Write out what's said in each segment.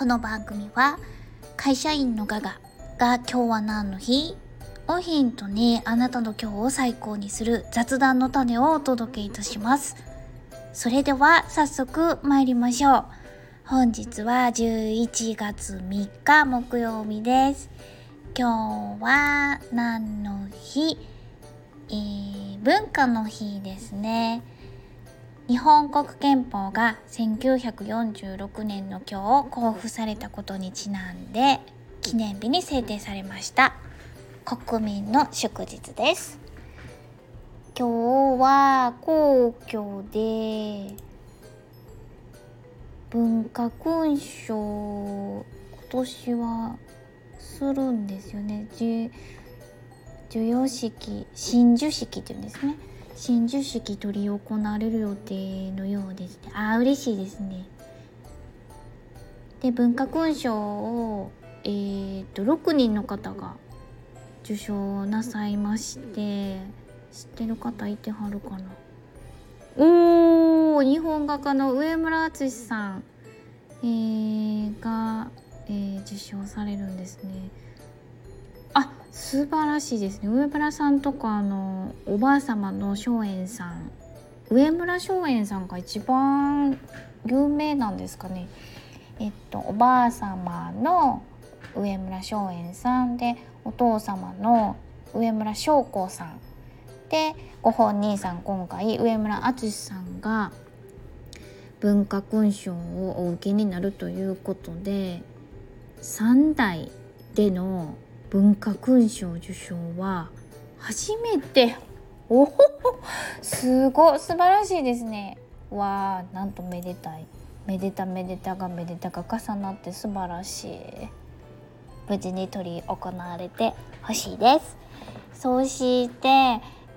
この番組は会社員のガガが今日は何の日？をヒントにあなたの今日を最高にする雑談の種をお届けいたします。それでは早速参りましょう。本日は11月3日木曜日です。今日は何の日、えー、文化の日ですね。日本国憲法が1946年の今日公布されたことにちなんで記念日に制定されました。国民の祝日です。今日は皇居で文化勲章今年はするんですよね。授与式親授式っていうんですね。親授式執り行われる予定のようですね。ああ嬉しいですね。で文化勲章をえー、っと6人の方が受賞なさいまして知ってる方いてはるかな。おー日本画家の上村淳さん、えー、が、えー、受賞されるんですね。素晴らしいですね。上村さんとかあのおばあ様の松園さん。上村松園さんが一番有名なんですかね。えっとおばあ様の上村松園さん。でお父様の上村翔子さん。でご本人さん今回上村淳さんが文化勲章をお受けになるということで3代での文化勲章受賞は初めて。おほすごい。素晴らしいですね。わあなんとめでたい。めでためでたがめでたが重なって素晴らしい。無事に取り行われてほしいです。そして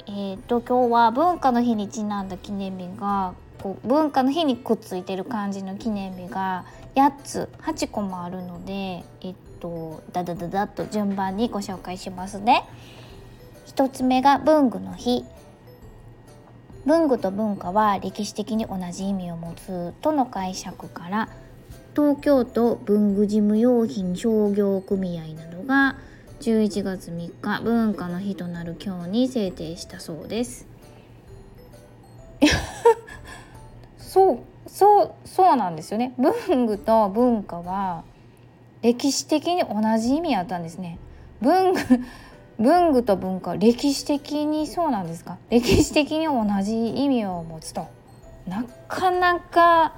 えーと、今日は文化の日にちなんだ記念日がこう文化の日にくっついてる感じの記念日が8つ8個もあるのでえっとダダダダッと順番にご紹介しますね。1つ目が文具の日文具と文化は歴史的に同じ意味を持つとの解釈から東京都文具事務用品商業組合などが11月3日文化の日となる今日に制定したそうです。そうそうそうなんですよね文具と文化は歴史的に同じ意味あったんですね。文具 文具と文化歴史的にそうなんですか？歴史的に同じ意味を持つと。なかなか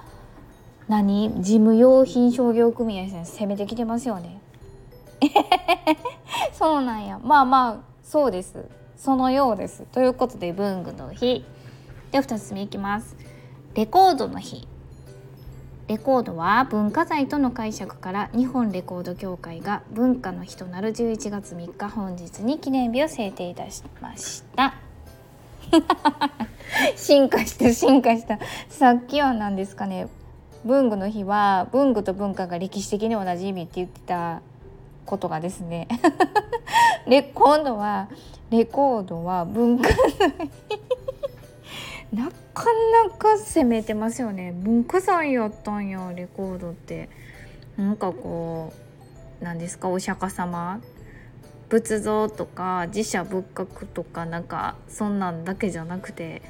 何？事務用品商業組合さん攻めてきてますよね。そうなんや。まあまあそうです。そのようです。ということで文具の日。で2つ目いきます。レコードの日。レコードは文化財との解釈から日本レコード協会が文化の日となる11月3日本日に記念日を制定いたしました。進化した進化した。さっきは何ですかね。文具の日は文具と文化が歴史的に同じ意味って言ってたことがですね。レ今度はレコードは文化なかなか攻めてますよね。文化財やったんやレコードって。なんかこう何ですかお釈迦様？仏像とか寺社仏閣とかなんかそんなんだけじゃなくて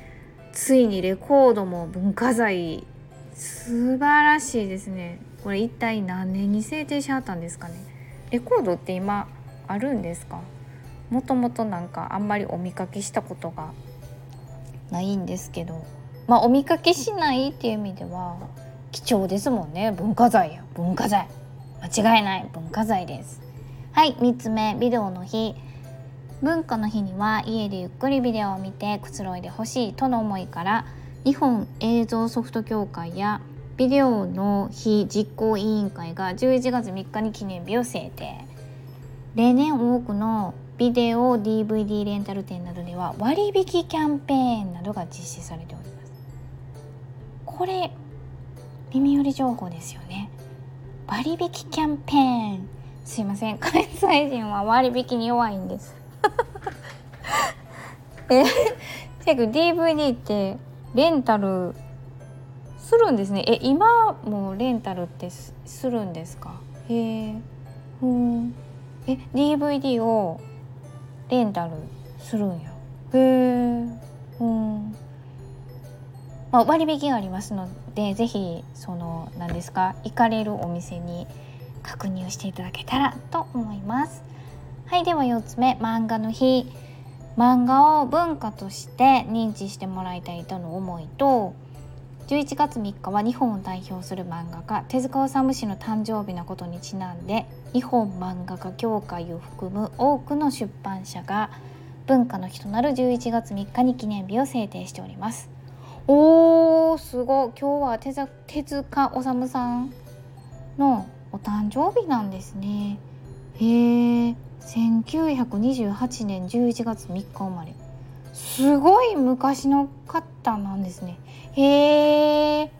ついにレコードも文化財。素晴らしいですね。これ一体何年に制定しはったんですかね？レコードって今あるんですか？もともとなんかあんまりお見かけしたことがないんですけどまあお見かけしないっていう意味では貴重ですもんね。文化財や。文化財。間違いない。文化財です。はい3つ目。ビデオの日。文化の日には家でゆっくりビデオを見てくつろいでほしいとの思いから日本映像ソフト協会やビデオの日実行委員会が11月3日に記念日を制定。例年多くのビデオ DVD レンタル店などでは割引キャンペーンなどが実施されております。これ耳寄り情報ですよね。割引キャンペーン。すいません。関西人は割引に弱いんです。え結構 DVD ってレンタルするんですね。え今もレンタルってするんですか？へえうん。え DVD をレンタルするんや。へえうん。まあ、割引がありますので是非その何ですか行かれるお店に確認をしていただけたらと思います。はいでは4つ目漫画の日。漫画を文化として認知してもらいたいとの思いと11月3日は日本を代表する漫画家手塚治虫氏の誕生日のことにちなんで日本漫画家協会を含む多くの出版社が文化の日となる11月3日に記念日を制定しております。おーすごい。今日は手手塚治虫さんのお誕生日なんですね。へえ1928年11月3日生まれすごい昔の方なんですねへえ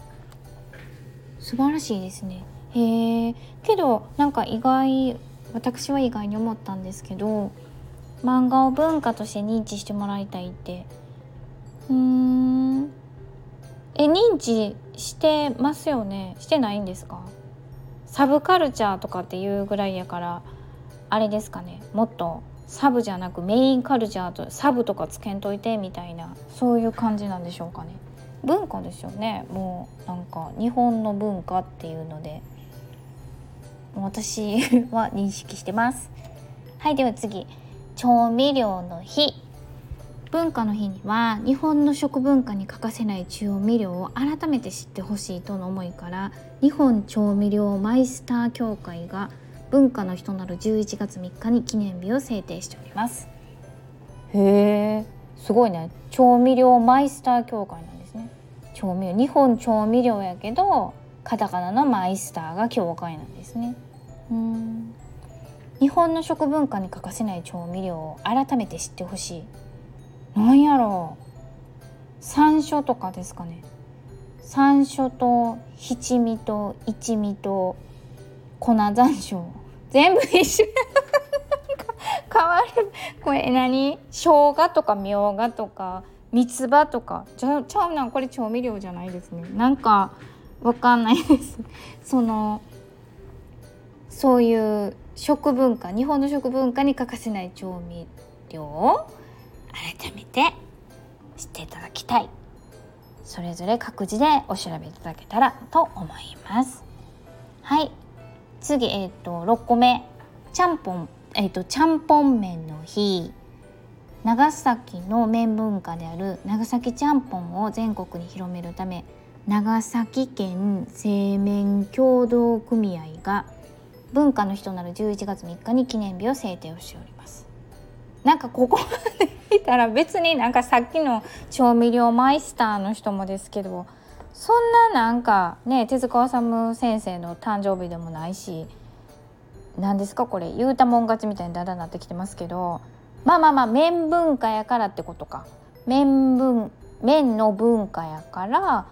素晴らしいですねへえけどなんか意外私は意外に思ったんですけど漫画を文化として認知してもらいたいって。うーん。え認知してますよね？してないんですか？サブカルチャーとかっていうぐらいやからあれですかね？もっとサブじゃなくメインカルチャーとサブとかつけんといてみたいなそういう感じなんでしょうかね？文化ですよね？もうなんか日本の文化っていうので。私は認識してます。はいでは次。調味料の日。文化の日には日本の食文化に欠かせない調味料を改めて知ってほしいとの思いから日本調味料マイスター協会が文化の日となる11月3日に記念日を制定しております。へえすごいね。調味料マイスター協会なんですね。調味料日本調味料やけどカタカナのマイスターが協会なんですね。うん。日本の食文化に欠かせない調味料を改めて知ってほしい。なんやろう。山椒とかですかね。山椒と七味と一味と粉山椒。全部一緒。変わる。これ何？生姜とかみょうがとか三つ葉とか。ちゃちゃうな。これ調味料じゃないですね。なんかわかんないです。そのそういう食文化日本の食文化に欠かせない調味料を改めて知っていただきたい。それぞれ各自でお調べいただけたらと思います。はい。次えっ、ー、と6個目。ちゃんぽんえっ、ー、とちゃんぽん麺の日。長崎の麺文化である長崎ちゃんぽんを全国に広めるため長崎県製麺協同組合が文化の日となる11月3日に記念日を制定をしております。なんかここまでいたら別になんかさっきの調味料マイスターの人もですけどそんななんかね手塚治虫先生の誕生日でもないし何ですかこれ言うたもん勝ちみたいにだだなってきてますけどまあまあまあ麺文化やからってことか。麺文麺の文化やから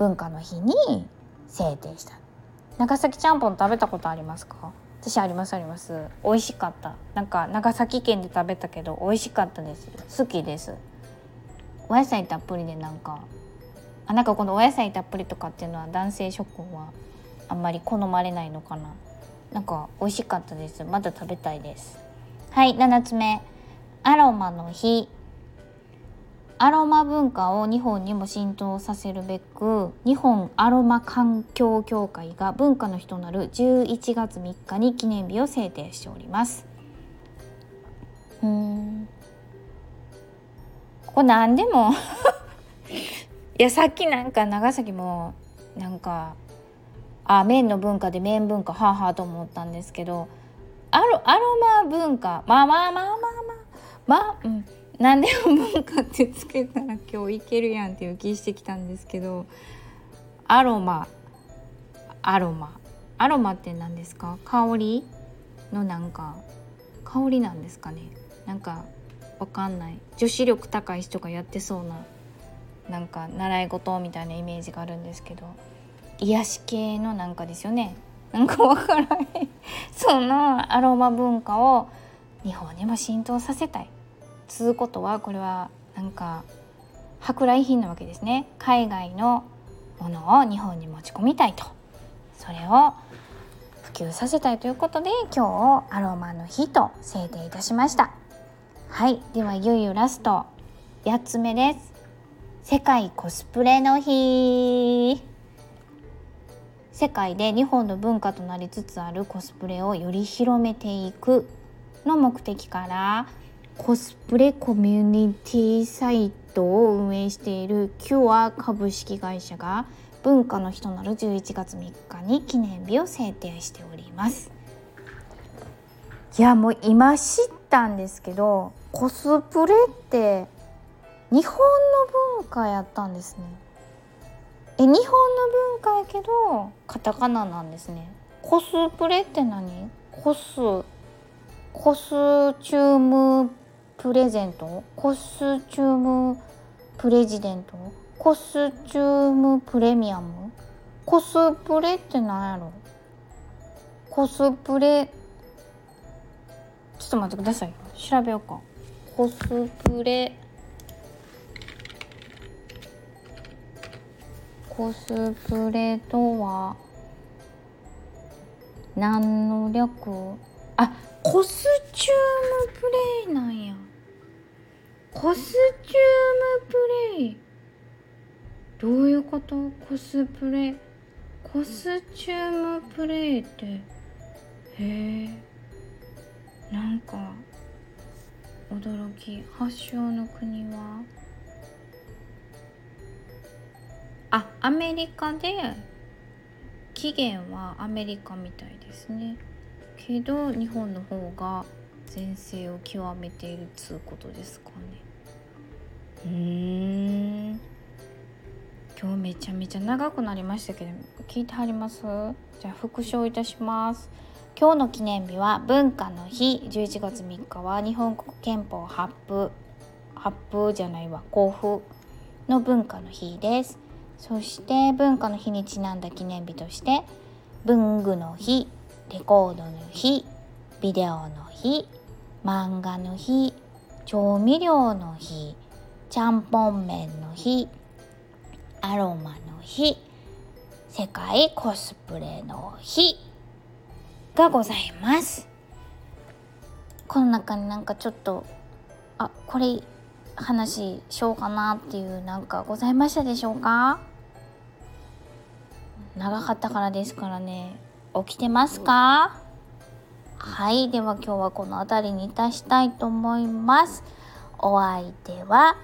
文化の日に制定した。長崎ちゃんぽん食べたことありますか？私ありますあります。美味しかった。なんか長崎県で食べたけど美味しかったです。好きです。お野菜たっぷりでなんかあなんかこのお野菜たっぷりとかっていうのは男性諸君はあんまり好まれないのかな。なんか美味しかったです。まだ食べたいです。はい7つ目。アロマの日。アロマ文化を日本にも浸透させるべく日本アロマ環境協会が文化の日となる11月3日に記念日を制定しております。うん。ここ何でも いやさっきなんか長崎もなんかあ麺の文化で麺文化はあはあと思ったんですけどアロアロマ文化まあまあまあまあまあまあ、うん、何でも文化ってつけたら今日いけるやんっていう気してきたんですけどアロマ。アロマ。アロマって何ですか？香りのなんか香りなんですかね？なんかわかんない。女子力高い人がやってそうななんか習い事みたいなイメージがあるんですけど。癒し系のなんかですよね？なんかわからないそのアロマ文化を日本にも浸透させたい。つうことはこれはなんか舶来品なわけですね。海外のものを日本に持ち込みたいと。それを普及させたいということで今日アロマの日と制定いたしました。はい。ではいよいよラスト8つ目です。世界コスプレの日。世界で日本の文化となりつつあるコスプレをより広めていくの目的からコスプレコミュニティサイトを運営しているキュア株式会社が文化の日となる11月3日に記念日を制定しております。いやもう今知ったんですけどコスプレって日本の文化やったんですね。え日本の文化やけどカタカナなんですね。コスプレって何？コスコスチュームプレゼントコスチュームプレジデント？コスチュームプレミアム？コスプレって何やろ？コスプレ？ちょっと待ってください。調べようか。コスプレ？コスプレとは？何の略？あコスチュームプレイなんやコスチュームプレイ。どういうこと？コスプレ？コスチュームプレイって？へえ。なんか驚き。発祥の国は？あアメリカで起源はアメリカみたいですね。けど日本の方が全盛を極めているっつうことですかね。うん今日めちゃめちゃ長くなりましたけど聞いてはります？じゃあ復唱いたします。今日の記念日は文化の日。11月3日は日本国憲法発布。発布じゃないわ交付の文化の日です。そして文化の日にちなんだ記念日として文具の日レコードの日ビデオの日漫画の日調味料の日。ちゃんぽん麺の日アロマの日世界コスプレの日がございます。この中になんかちょっとあこれ話しようかなっていうなんかございましたでしょうか？長かったからですからね。起きてますか？はい。では今日はこの辺りにいたしたいと思います。お相手は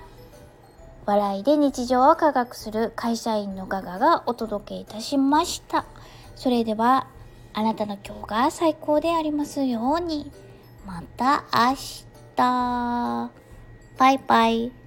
笑いで日常を科学する会社員のガガがお届けいたしました。それではあなたの今日が最高でありますように。また明日。バイバイ。